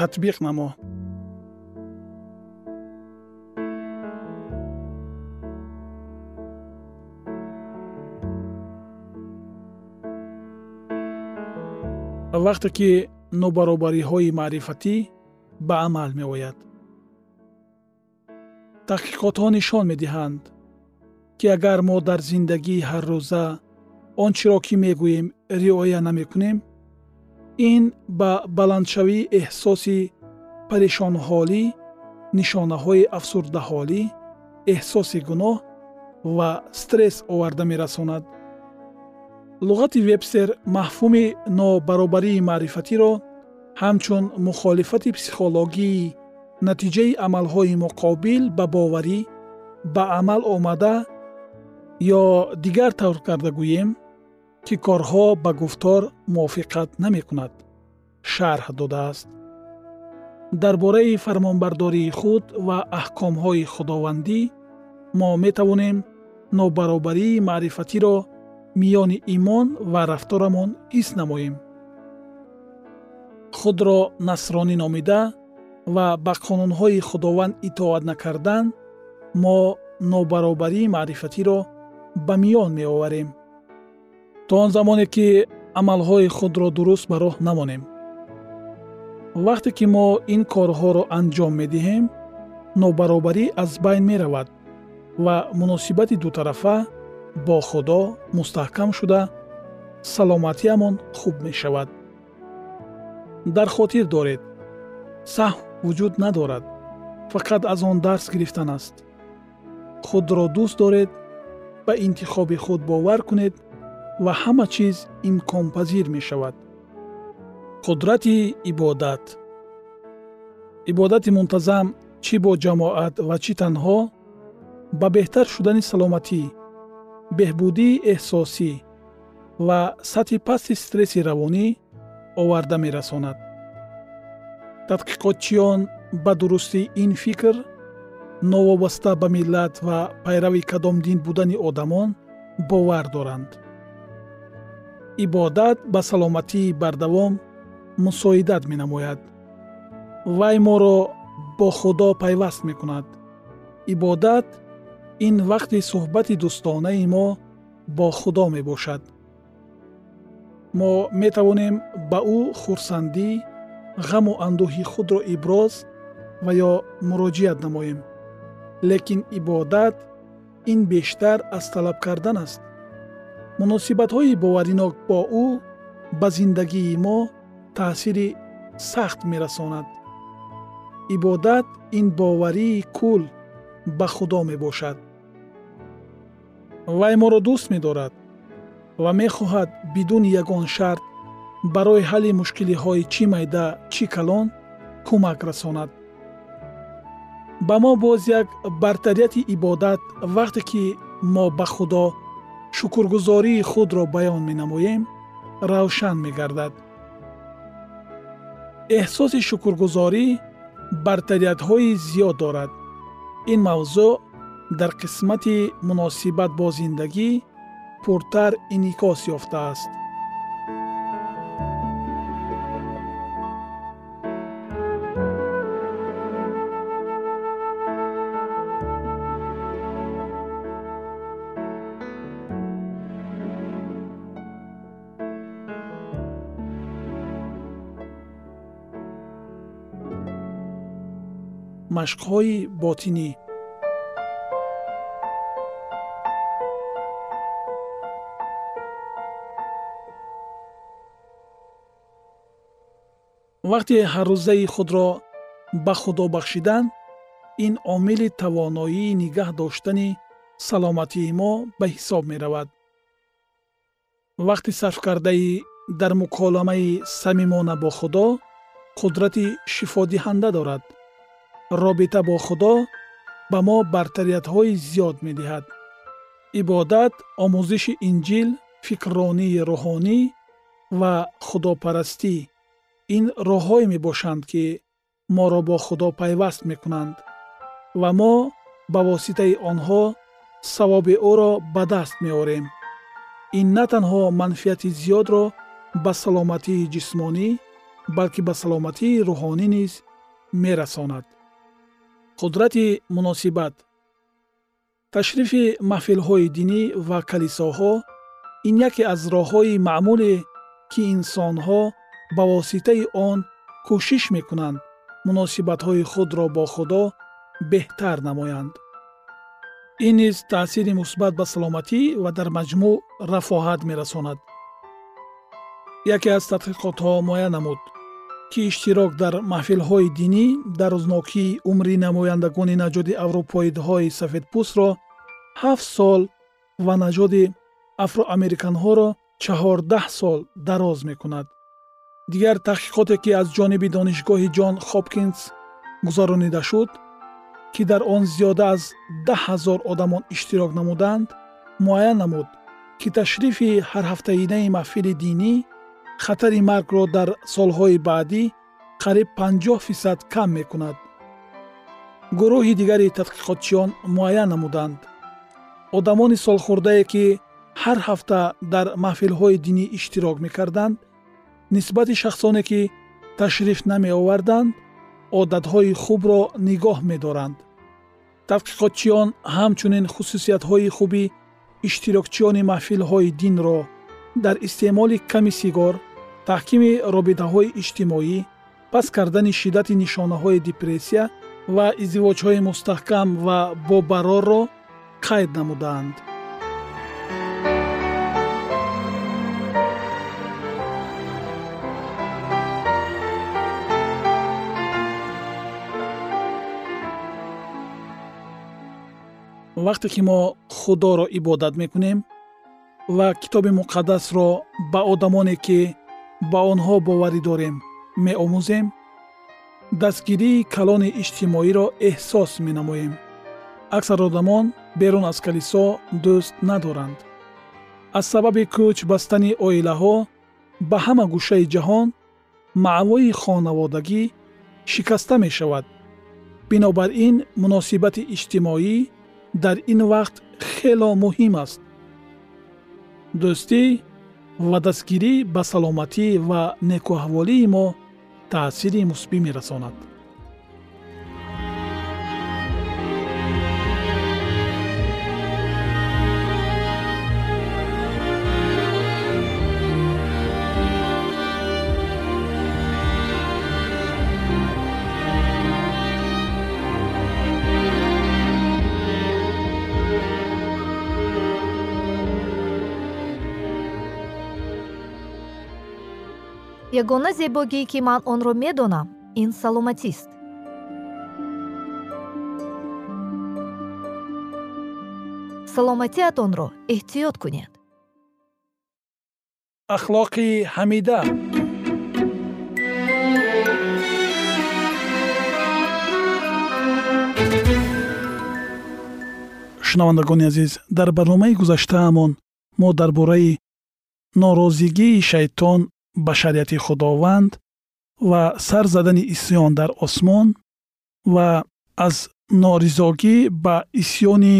татбиқ намо. Вақте ки нобаробариҳои маърифатӣ ба амал меояд таҳқиқотҳо нишон медиҳанд ки агар мо дар зиндагии ҳаррӯза он чиро ки мегӯем риоя намекунем ин ба баландшавии эҳсоси парешонҳолӣ нишонаҳои афсурдаҳолӣ эҳсоси гуноҳ ва стресс оварда мерасонад. Луғати вебстер мафҳуми нобаробарии маърифатиро ҳамчун мухолифати психологии натиҷаи амалҳои муқобил ба боварӣ ба амал омада ё дигар тавр карда гӯем ки корҳо ба гуфтор мувофиқат намекунад. Шарҳ додааст. Дар бораи фармонбардории худ ва аҳкомҳои худовандӣ мо метавонем нобаробарии маърифатиро миёни имон ва рафторамон ҳис намоем. Худро насронӣ номида ва ба қонунҳои худованд итоат накардан мо нобаробарии маърифатиро ба миён меоварем то он замоне ки амалҳои худро дуруст ба роҳ намонем. Вақте ки мо ин корҳоро анҷом медиҳем нобаробарӣ аз байн меравад ва муносибати дутарафа бо худо мустаҳкам шуда саломатиамон хуб мешавад. Дар хотир доред. Саҳв вуҷуд надорад. Фақат аз он дарс гирифтан аст. Худро дӯст доред ба интихоби худ бовар кунед ва ҳама чиз имконпазир мешавад. Қудрати ибодат. Ибодати мунтазам чӣ бо ҷамоат ва чӣ танҳо? Ба беҳтар шудани саломатӣ беҳбудии эҳсосӣ ва сатҳи пасти стресси равонӣ оварда мерасонад. Тадқиқотчиён ба дурустии ин фикр новобаста ба миллат ва пайрави кадом дин будани одамон бовар доранд ибодат ба саломатии бардавом мусоидат менамояд вай моро бо худо пайваст мекунад ибодат ин вақти суҳбати дӯстонаи мо бо худо мебошад мо метавонем ба ӯ хурсандӣ ғаму андӯҳи худро иброз ва ё муроҷиат намоем лекин ибодат ин бештар аз талаб кардан аст муносибатҳои боваринок бо ӯ ба зиндагии мо таъсири сахт мерасонад. Ибодат ин боварии кул ба худо мебошад. Вай моро дӯст медорад ва мехоҳад бидуни ягон шарт барои ҳалли мушкилиҳои чӣ майда чӣ калон кӯмак расонад. Ба мо боз як бартарияти ибодат вақте ки мо ба худо шукргузории худро баён менамоем равшан мегардад. Эҳсоси шукргузорӣ бартариятҳои зиёд дорад. Ин мавзӯъ дар қисмати муносибат бо зиндагӣ пуртар инъикос ёфтааст машқҳои ботинӣ. Вақте ҳаррӯзаи худро ба худо бахшидан ин омили тавоноии нигаҳ доштани саломатии мо ба ҳисоб меравад. Вақти сарфкардаи дар муколамаи самимона бо худо қудрати шифодиҳанда дорад робита бо худо ба мо бартариятҳои зиёд медиҳад. Ибодат омӯзиши инҷил фикрронии рӯҳонӣ ва худопарастӣ. Ин роҳҳое мебошанд ки моро бо худо пайваст мекунанд ва мо ба воситаи онҳо савоби ӯро ба даст меорем. Ин на танҳо манфиати зиёдро ба саломатии ҷисмонӣ балки ба саломатии рӯҳонӣ низ мерасонад қудрати муносибат. Ташрифи маҳфилҳои динӣ ва калисоҳо ин яке аз роҳҳои маъмуле ки инсонҳо ба воситаи он кӯшиш мекунанд муносибатҳои худро бо худо беҳтар намоянд. Ин низ таъсири мусбат ба саломатӣ ва дар маҷмӯъ рафоҳат мерасонад. Яке аз тадқиқотҳо муайян намуд ки иштирок дар маҳфилҳои динӣ дарознокии умри намояндагони наҷоди аврупоидҳои сафедпӯстро ҳафт сол ва наҷоди афроамериканҳоро чаҳордаҳ сол дароз мекунад. Дигар таҳқиқоте ки аз ҷониби донишгоҳи ҷон хопкинс гузаронида шуд ки дар он зиёда аз даҳ ҳазор одамон иштирок намуданд муайян намуд ки ташрифи ҳарҳафтаинаи маҳфили динӣ хатари маргро дар солҳои баъдӣ қариб 50 фисад кам мекунад. гурӯҳи дигари тадқиқотчиён муайян намуданд. одамони солхӯрдае ки ҳар ҳафта дар маҳфилҳои динӣ иштирок мекарданд нисбати шахсоне ки ташриф намеоварданд одатҳои хубро нигоҳ медоранд. тадқиқотчиён ҳамчунин хусусиятҳои хуби иштирокчиёни маҳфилҳои динро дар истеъмоли ками сигор таҳкими робитаҳои иҷтимоӣ паст кардани шиддати нишонаҳои депрессия ва издивоҷҳои мустаҳкам ва бобарорро қайд намудаанд вақте ки мо худоро ибодат мекунем ва китоби муқаддасро ба одамоне ки ба онҳо боварӣ дорем меомӯзем. Дастгирии калони иҷтимоиро эҳсос менамоем. Аксар одамон берун аз калисо дӯст надоранд. Аз сабаби кӯч бастани оилаҳо ба ҳама гӯшаи ҷаҳон маъвои хонаводагӣ шикаста мешавад. Бинобар ин муносибати иҷтимоӣ дар ин вақт хело муҳим аст. Дӯстӣ ва дастгирӣ ба саломатӣ ва некуаҳволии мо таъсири мусбӣ мерасонад ягона зебогие ки ман онро медонам ин саломатист. Саломатиатонро эҳтиёт кунед. Ахлоқи ҳамида. Шунавандагони азиз дар барномаи гузаштаамон мо дар бораи норозигии шайтон ба шариати худованд ва сар задани исьён дар осмон ва аз норизогӣ ба исьёни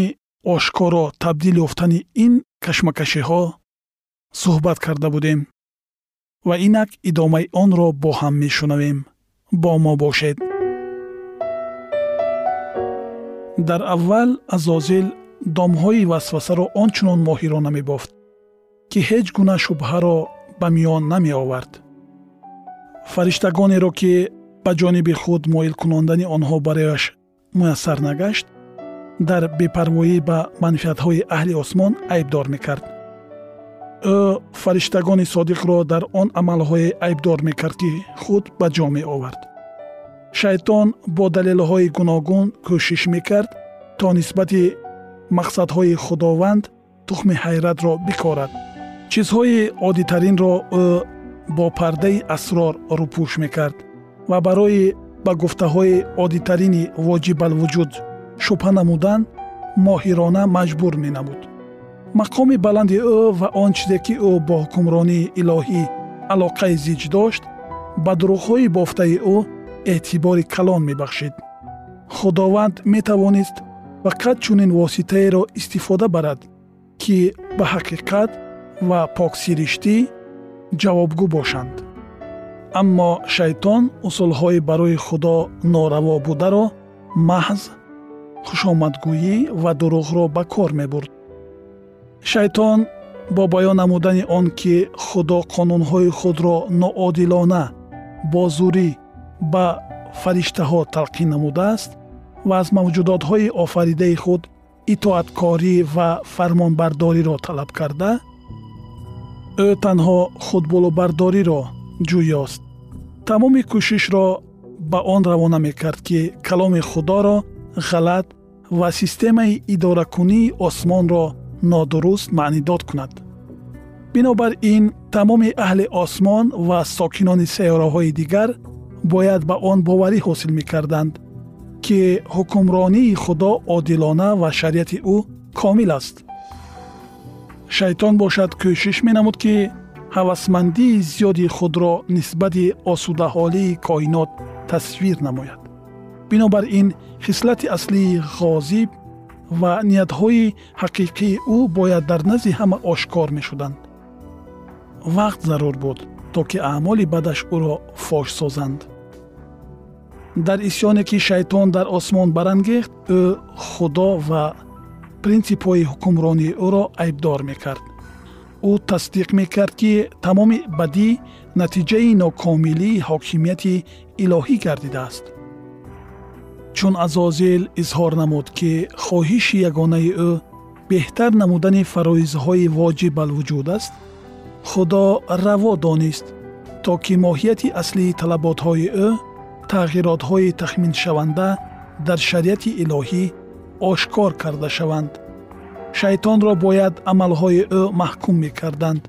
ошкоро табдил ёфтани ин кашмакашиҳо суҳбат карда будем ва инак идомаи онро бо ҳам мешунавем. Бо мо бошед. Дар аввал азозил домҳои васвасаро он чунон моҳирона мебофт ки ҳеҷ гуна шубҳаро ба миён намеовард. Фариштагонеро ки ба ҷониби худ моил кунондани онҳо барояш муяссар нагашт дар бепарвоӣ ба манфиатҳои аҳли осмон айбдор мекард. Ӯ фариштагони содиқро дар он амалҳое айбдор мекард ки худ ба ҷо меовард. Шайтон бо далелҳои гуногун кӯшиш мекард то нисбати мақсадҳои худованд тухми ҳайратро бикорад чизҳои оддитаринро ӯ бо пардаи асрор рӯпӯш мекард ва барои ба гуфтаҳои оддитарини воҷибалвуҷуд шубҳа намудан моҳирона маҷбур менамуд. Мақоми баланди ӯ ва он чизе ки ӯ бо ҳукмронии илоҳӣ алоқаи зич дошт ба дурӯғҳои бофтаи ӯ эътибори калон мебахшид. Худованд метавонист фақат чунин воситаеро истифода барад ки ба ҳақиқат ва поксириштӣ ҷавобгӯ бошанд. Аммо шайтон усулҳои барои худо нораво бударо маҳз хушомадгӯӣ ва дурӯғро ба кор мебурд. Шайтон бо баён намудани он ки худо қонунҳои худро ноодилона бо зурӣ ба фариштаҳо талқин намудааст ва аз мавҷудотҳои офаридаи худ итоаткорӣ ва фармонбардориро талаб карда ӯ танҳо худболобардориро ҷӯёст. Тамоми кӯшишро ба он равона мекард ки каломи худоро ғалат ва системаи идоракунии осмонро нодуруст маънидод кунад. Бинобар ин тамоми аҳли осмон ва сокинони сайёраҳои дигар бояд ба он боварӣ ҳосил мекарданд ки ҳукмронии худо одилона ва шариати ӯ комил аст шайтон бошад кӯшиш менамуд ки ҳавасмандии зиёди худро нисбати осудаҳолии коинот тасвир намояд. Бинобар ин хислати аслии ғозиб ва ниятҳои ҳақиқии ӯ бояд дар назди ҳама ошкор мешуданд. Вақт зарур буд то ки аъмоли бадаш ӯро фош созанд. Дар исьёне ки шайтон дар осмон барангехт ӯ худо ва принсипҳои ҳукмронии ӯро айбдор мекард. Ӯ тасдиқ мекард ки тамоми бадӣ натиҷаи нокомилии ҳокимияти илоҳӣ гардидааст. Чун азозил изҳор намуд ки хоҳиши ягонаи ӯ беҳтар намудани фароизҳои воҷиб алвуҷуд аст худо раво донист то ки моҳияти аслии талаботҳои ӯ тағйиротҳои тахминшаванда дар шариати илоҳӣ ошкор карда шаванд. Шайтонро бояд амалҳои ӯ маҳкум мекарданд.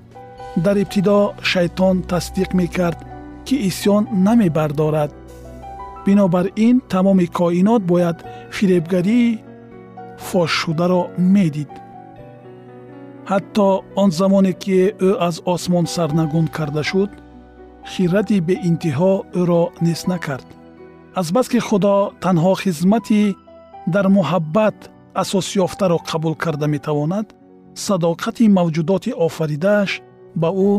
Дар ибтидо шайтон тасдиқ мекард ки исьён намебардорад. Бинобар ин тамоми коинот бояд фиребгарии фошшударо медид. Ҳатто он замоне ки ӯ аз осмон сарнагун карда шуд хирати беинтиҳо ӯро нест накард. Азбаски худо танҳо хизмати дар муҳаббат асосёфтаро қабул карда метавонад садоқати мавҷудоти офаридааш ба ӯ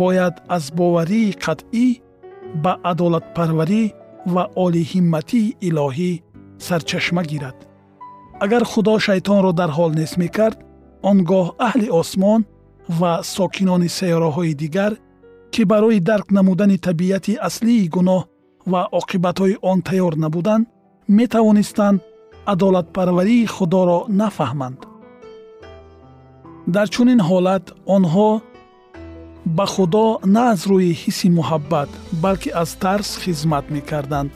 бояд аз боварии қатъӣ ба адолатпарварӣ ва олиҳимматии илоҳӣ сарчашма гирад. Агар худо шайтонро дар ҳол нест мекард он гоҳ аҳли осмон ва сокинони сайёраҳои дигар ки барои дарк намудани табиати аслии гуноҳ ва оқибатҳои он тайёр набуданд метавонистанд адолатпарварии худоро нафаҳманд. Дар чунин ҳолат онҳо ба худо на аз рӯи ҳисси муҳаббат балки аз тарс хизмат мекарданд.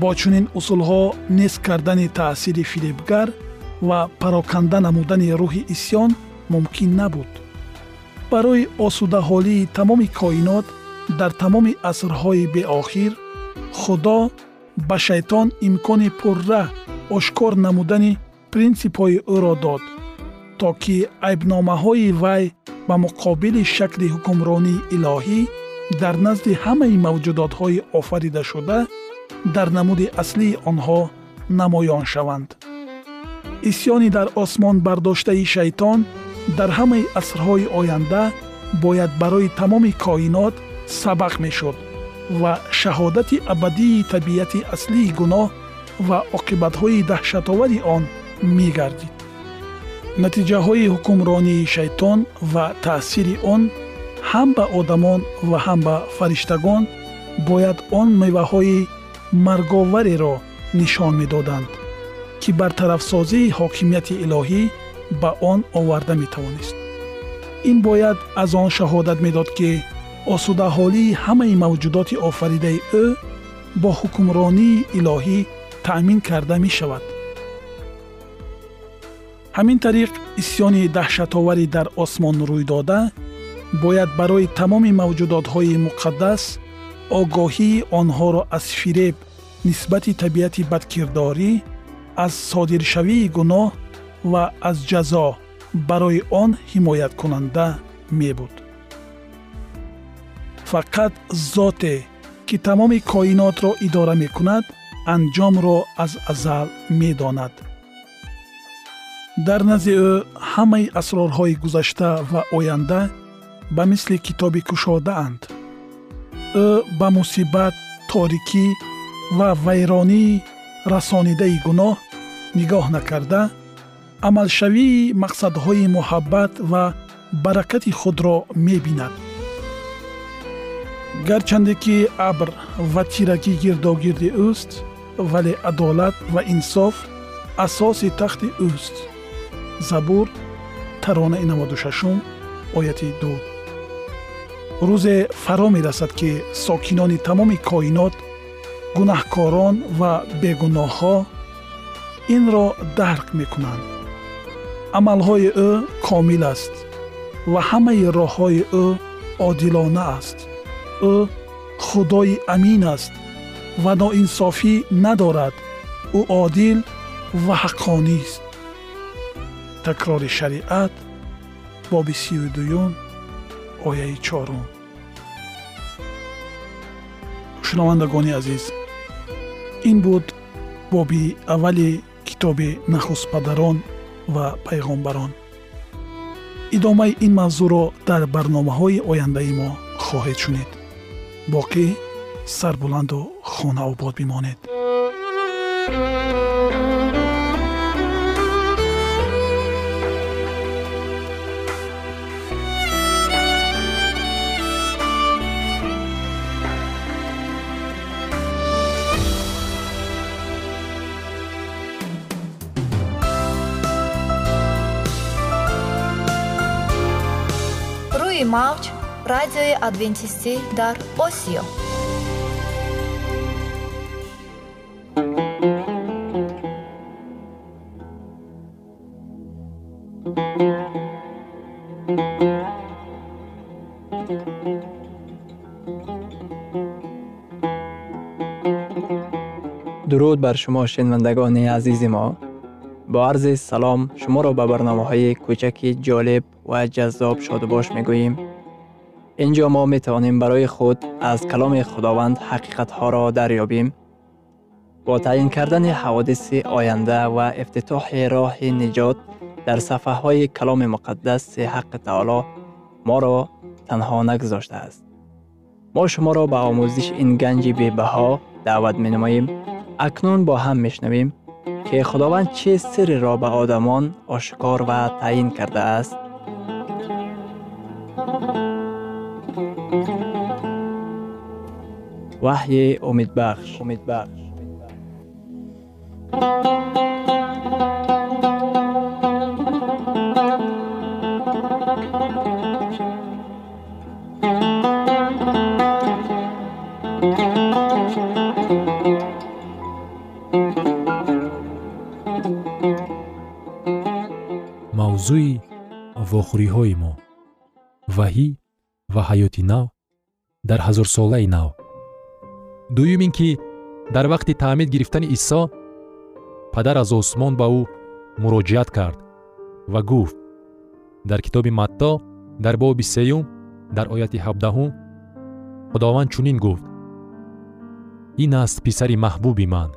Бо чунин усулҳо нест кардани таъсири фиребгар ва пароканда намудани рӯҳи исьён мумкин набуд. Барои осудаҳолии тамоми коинот дар тамоми асрҳои беохир худо ба шайтон имкони пурра ошкор намудани принсипҳои ӯро дод то ки айбномаҳои вай ба муқобили шакли ҳукмронии илоҳӣ дар назди ҳамаи мавҷудотҳои офаридашуда дар намуди аслии онҳо намоён шаванд. Исьёни дар осмон бардоштаи шайтон дар ҳамаи асрҳои оянда бояд барои тамоми коинот сабақ мешуд ва шаҳодати абадии табиати аслии гуноҳ ва оқибатҳои даҳшатовари он мегардид. Натиҷаҳои ҳукмронии шайтон ва таъсири он ҳам ба одамон ва ҳам ба фариштагон бояд он меваҳои марговареро нишон медоданд ки бартарафсозии ҳокимияти илоҳӣ ба он оварда метавонист. Ин бояд аз он шаҳодат медод ки осудаҳолии ҳамаи мавҷудоти офаридаи ӯ бо ҳукмронии илоҳӣ таъмин карда мешавад. Ҳамин тариқ исьёни даҳшатоварӣ дар осмон рӯйдода бояд барои тамоми мавҷудотҳои муқаддас огоҳии онҳоро аз фиреб нисбати табиати бадкирдорӣ аз содиршавии гуноҳ ва аз ҷазо барои он ҳимояткунанда мебуд. Фақат зоте ки тамоми коинотро идора мекунад анҷомро аз азал медонад. Дар назди ӯ ҳамаи асрорҳои гузашта ва оянда ба мисли китоби кушодаанд ӯ ба мусибат торикӣ ва вайронии расонидаи гуноҳ нигоҳ накарда амалшавии мақсадҳои муҳаббат ва баракати худро мебинад. Гарчанде ки абр ва тирагӣ гирдогирди ӯст вале адолат ва инсоф асоси тахти ӯст забур таронаи 96 ояти 2 рӯзе фаро мерасад ки сокинони тамоми коинот гунаҳкорон ва бегуноҳҳо инро дарк мекунанд амалҳои ӯ комил аст ва ҳамаи роҳҳои ӯ одилона аст ӯ худои амин аст ва ноинсофӣ надорад. Ӯ одил ва ҳаққонист такрори шариат боби сию дуюм ояи чорум. Шунавандагони азиз ин буд боби аввали китоби нахустпадарон ва пайғомбарон идомаи ин мавзӯъро дар барномаҳои ояндаи мо хоҳед шунид. Боқӣ сарбуланду хонаобод бимонед мавҷ радиои адвентистӣ дар осиё thank you дуруд бар шумо шинавандагони азизи мо бо арзи салом шуморо ба барномаҳои кӯчаки ҷолиб ва ҷаззоб шодубош мегӯем ин ҷо мо метавонем барои худ аз каломи худованд ҳақиқатҳоро дарёбем бо таъин кардани ҳаводиси оянда ва ифтитоҳи роҳи niҷот дар сафҳаҳои каломи муқаддаси ҳаққи таоло моро танҳо нагузоштааст мо шуморо ба омӯзиш ин ганҷи бебаҳо даъват менамоем акнун бо ҳам мешнавем ки худованд чӣ сирреро ба одамон ошкор ва таъин кардааст ваҳйи умедбахш умедбахш мавзӯи ваҳӣ ва ҳаёти нав дар ҳазорсолаи нав. Дуюм ин ки дар вақти таъмид гирифтани исо падар аз осмон ба ӯ муроҷиат кард ва гуфт. Дар китоби матто дар боби сеюм дар ояти ҳабдаҳум худованд чунин гуфт. Ин аст писари маҳбуби ман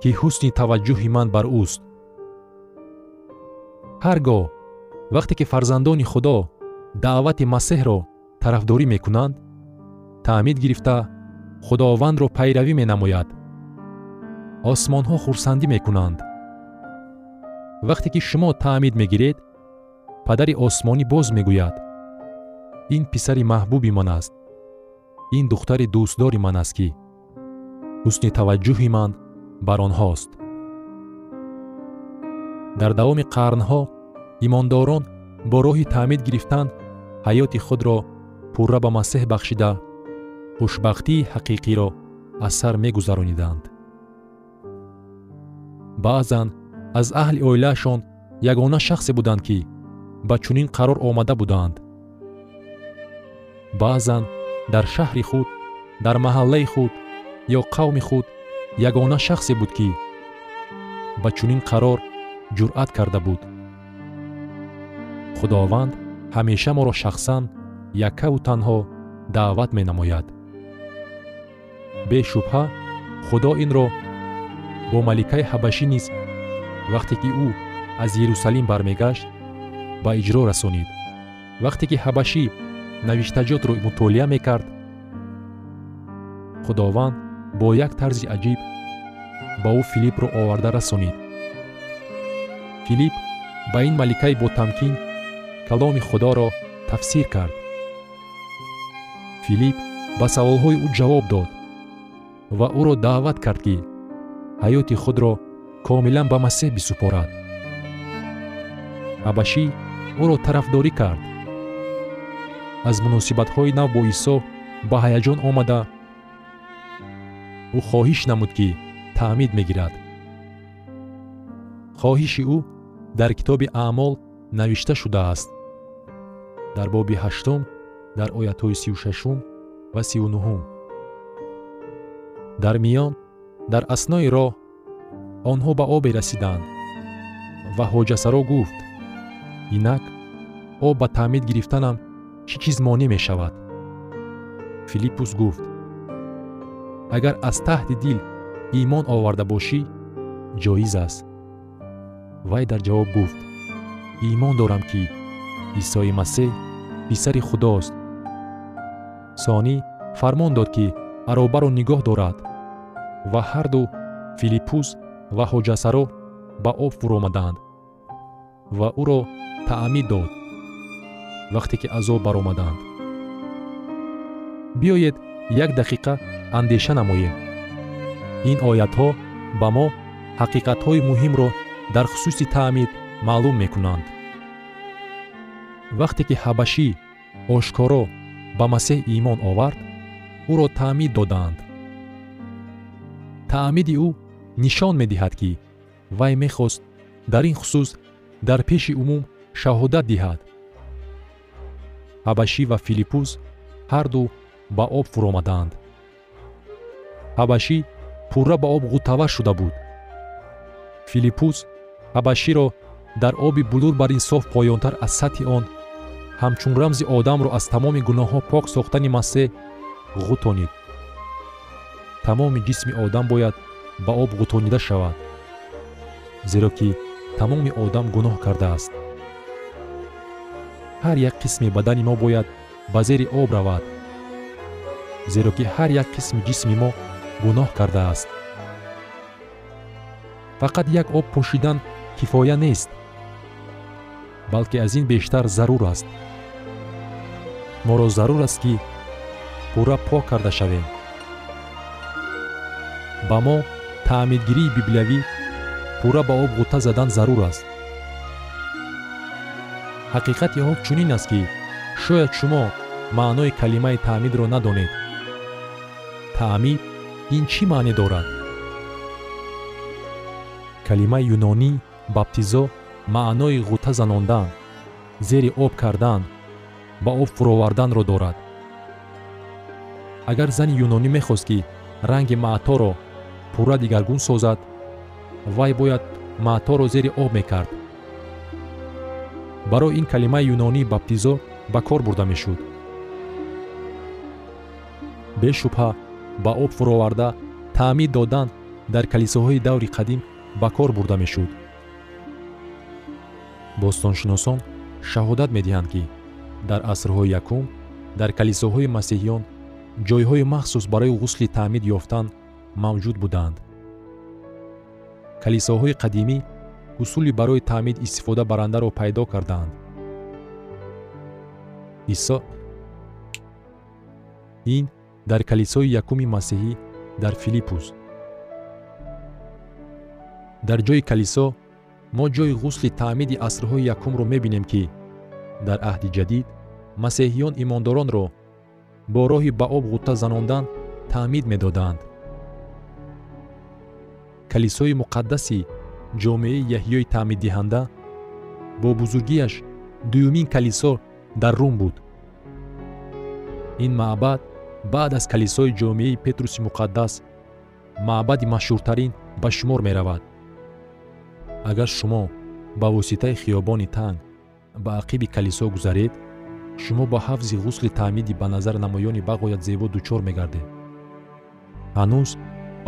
ки ҳусни таваҷҷӯҳи ман бар ӯст. Ҳар гоҳ вақте ки фарзандони худо даъвати масеҳро тарафдорӣ мекунанд? Таъмид гирифта худовандро пайравӣ менамояд. Осмонҳо хурсандӣ мекунанд. Вақте ки шумо таъмид мегиред падари осмонӣ боз мегӯяд. Ин писари маҳбуби ман аст. Ин духтари дӯстдори ман аст ки ҳусни таваҷҷӯҳи ман бар онҳост. Дар давоми қарнҳо имондорон бо роҳи таъмид гирифтан ҳаёти худро пурра ба масеҳ бахшида хушбахтии ҳақиқиро аз сар мегузарониданд баъзан аз аҳли оилаашон ягона шахсе буданд ки ба чунин қарор омада буданд. Баъзан дар шаҳри худ дар маҳаллаи худ ё қавми худ ягона шахсе буд ки ба чунин қарор ҷуръат карда буд. Худованд ҳамеша моро шахсан яккаву танҳо даъват менамояд. Бешубҳа худо инро бо маликаи ҳабашӣ низ вақте ки ӯ аз ерусалим бармегашт ба иҷро расонид. Вақте ки ҳабашӣ навиштаҷотро мутолиа мекард худованд бо як тарзи аҷиб ба ӯ филиппро оварда расонид. Филипп ба ин маликаи ботамкин каломи худоро тафсир кард. Филипп ба саволҳои ӯ ҷавоб дод ва ӯро даъват кард ки ҳаёти худро комилан ба масеҳ бисупорад. Ҳабашӣ ӯро тарафдорӣ кард. Аз муносибатҳои нав бо исо ба ҳаяҷон омада ӯ хоҳиш намуд ки таъмид мегирад. Хоҳиши ӯ дар китоби аъмол навишта шудааст дар боби ҳаштум дар оятҳои сию шашум ва сию нуҳум дар миён дар аснои роҳ онҳо ба обе расиданд ва ҳоҷасаро гуфт. Инак об ба таъмид гирифтанам чӣ чиз монеъ мешавад? Филиппус гуфт агар аз таҳти дил имон оварда бошӣ ҷоиз аст вай дар ҷавоб гуфт имон дорам ки исои масеҳ писари худост. Сонӣ фармон дод ки аробаро нигоҳ дорад ва ҳарду филиппус ва ҳоҷасаро ба об фуромаданд ва ӯро таъмид дод вақте ки аз об баромаданд. Биёед як дақиқа андеша намоем. Ин оятҳо ба мо ҳақиқатҳои муҳимро дар хусуси таъмид маълум мекунанд вақте ки ҳабашӣ ошкоро ба масеҳ имон овард ӯро таъмид доданд. Таъмиди ӯ нишон медиҳад ки вай мехост дар ин хусус дар пеши умум шаҳодат диҳад. Ҳабашӣ ва филиппус ҳарду ба об фуромаданд. Ҳабашӣ пурра ба об ғутава шуда буд. Филиппус ҳабаширо дар оби булур бар инсоф поёнтар аз сатҳи он ҳамчун рамзи одамро аз тамоми гуноҳҳо пок сохтани масеҳ ғутонид. Тамоми ҷисми одам бояд ба об ғутонида шавад зеро ки тамоми одам гуноҳ кардааст. Ҳар як қисми бадани мо бояд ба зери об равад зеро ки ҳар як қисми ҷисми мо гуноҳ кардааст. Фақат як об пошидан кифоя нест балки аз ин бештар зарур аст моро зарур аст ки пурра пок карда шавем. Ба мо таъмидгирии библиявӣ пурра ба об ғута задан зарур аст. Ҳақиқати об чунин аст ки шояд шумо маънои калимаи таъмидро надонед. Таъмид ин чӣ маъне дорад? Калимаи юнонӣ баптизо маънои ғута занондан зери об кардан ба об фуроварданро дорад. Агар зани юнонӣ мехост ки ранги маъторо пурра дигаргун созад вай бояд маъторо зери об мекард. Барои ин калимаи юнонии баптизо ба кор бурда мешуд. Бешубҳа ба об фуроварда таъмид додан дар калисоҳои даври қадим ба кор бурда мешуд. Бостоншиносон шаҳодат медиҳанд ки дар асрҳои якум дар калисоҳои масеҳиён ҷойҳои махсус барои ғусли таъмид ёфтан мавҷуд буданд. калисоҳои қадимӣ усули барои таъмид истифода барандаро пайдо кардаанд исо ин дар калисои якуми масеҳӣ дар филиппус. дар ҷои калисо мо ҷои ғусли таъмиди асрҳои якумро мебинем ки дар аҳди ҷадид масеҳиён имондоронро бо роҳи ба об ғутта занондан таъмид медоданд. Калисои муқаддаси ҷомеаи яҳьёи таъмиддиҳанда бо бузургиаш дуюмин калисо дар рум буд. Ин маъбад баъд аз калисои ҷомеаи петруси муқаддас маъбади машҳуртарин ба шумор меравад. Агар шумо ба воситаи хиёбони танг ба ақиби калисо гузаред шумо ба ҳафзи ғусли таъмиди ба назар намоёни бағоят зебо дучор мегардед. Ҳанӯз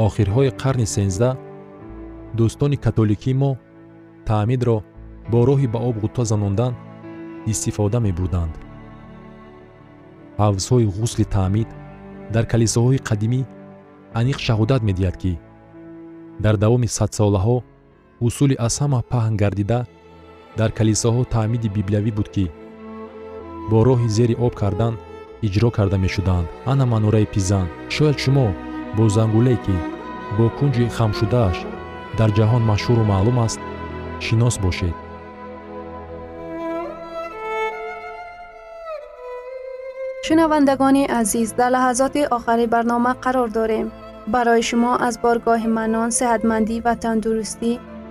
охирҳои қарни сенздаҳ дӯстони католикии мо таъмидро бо роҳи ба об ғутта занондан истифода мебурданд ҳавзҳои ғусли таъмид дар калисоҳои қадимӣ аниқ шаҳодат медиҳад ки дар давоми садсолаҳо усули аз ҳама паҳн гардида дар калисоҳо таъмиди библиявӣ буд ки бо роҳи зери об кардан иҷро карда мешуданд. Ана манораи пизан. Шояд шумо бо зангуле ки бо кунҷи хамшудааш дар ҷаҳон машҳуру маълум аст шинос бошед. Шунавандагони азиз дар лаҳазоти охари барнома қарор дорем. Барои шумо аз боргоҳи манон сеҳатмандӣ ва тандурустӣ